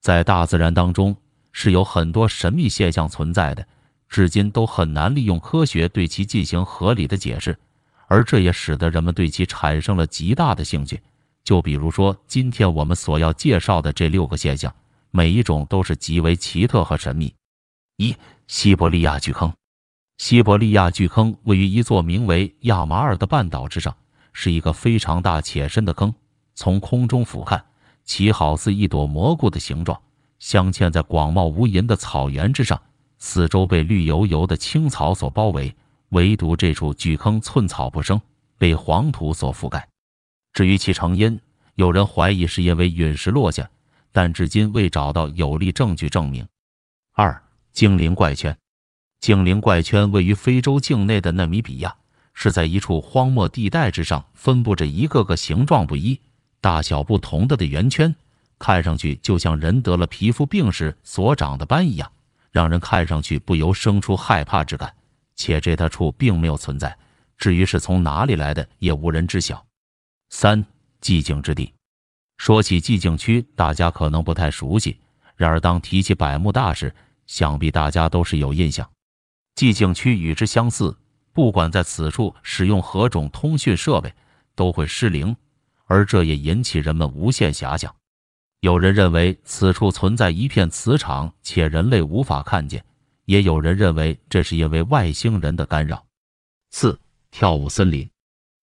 在大自然当中是有很多神秘现象存在的，至今都很难利用科学对其进行合理的解释，而这也使得人们对其产生了极大的兴趣。就比如说今天我们所要介绍的这六个现象，每一种都是极为奇特和神秘。一、西伯利亚巨坑。西伯利亚巨坑位于一座名为亚马尔的半岛之上，是一个非常大且深的坑。从空中俯瞰，其好似一朵蘑菇的形状，镶嵌在广袤无垠的草原之上，四周被绿油油的青草所包围，唯独这处巨坑寸草不生，被黄土所覆盖。至于其成因，有人怀疑是因为陨石落下，但至今未找到有力证据证明。二、精灵怪圈。精灵怪圈位于非洲境内的纳米比亚，是在一处荒漠地带之上，分布着一个个形状不一、大小不同的的圆圈，看上去就像人得了皮肤病时所长的斑一样，让人看上去不由生出害怕之感。且这他处并没有存在，至于是从哪里来的，也无人知晓。三、寂静之地。说起寂静区，大家可能不太熟悉，然而当提起百慕大时，想必大家都是有印象。寂静区与之相似，不管在此处使用何种通讯设备，都会失灵，而这也引起人们无限遐想。有人认为此处存在一片磁场，且人类无法看见；也有人认为这是因为外星人的干扰。四、跳舞森林。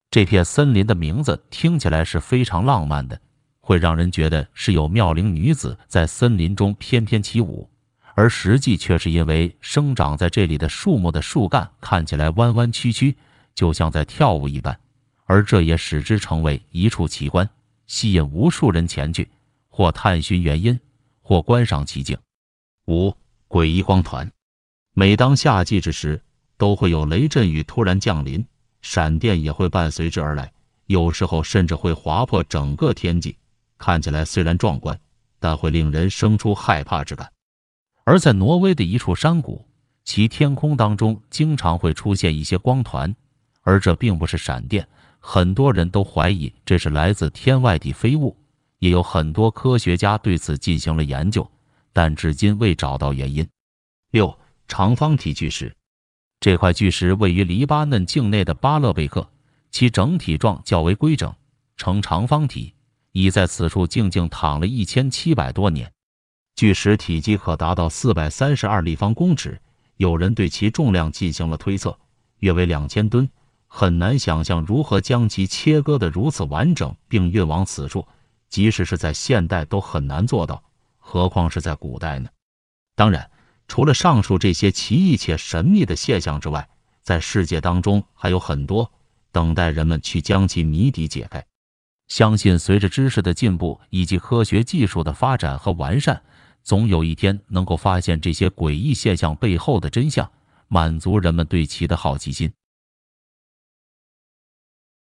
这片森林的名字听起来是非常浪漫的，会让人觉得是有妙龄女子在森林中翩翩起舞。而实际却是因为生长在这里的树木的树干看起来弯弯曲曲，就像在跳舞一般，而这也使之成为一处奇观，吸引无数人前去，或探寻原因，或观赏奇景。五诡异光团，每当夏季之时，都会有雷阵雨突然降临，闪电也会伴随之而来，有时候甚至会划破整个天际，看起来虽然壮观，但会令人生出害怕之感。而在挪威的一处山谷，其天空当中经常会出现一些光团，而这并不是闪电，很多人都怀疑这是来自天外的飞物，也有很多科学家对此进行了研究，但至今未找到原因。六长方体巨石，这块巨石位于黎巴嫩境内的巴勒贝克，其整体状较为规整，呈长方体，已在此处静静躺了一千七百多年。巨石体积可达到四百三十二立方公尺，有人对其重量进行了推测，约为两千吨。很难想象如何将其切割得如此完整并运往此处，即使是在现代都很难做到，何况是在古代呢？当然，除了上述这些奇异且神秘的现象之外，在世界当中还有很多等待人们去将其谜底解开。相信随着知识的进步以及科学技术的发展和完善。总有一天能够发现这些诡异现象背后的真相，满足人们对其的好奇心。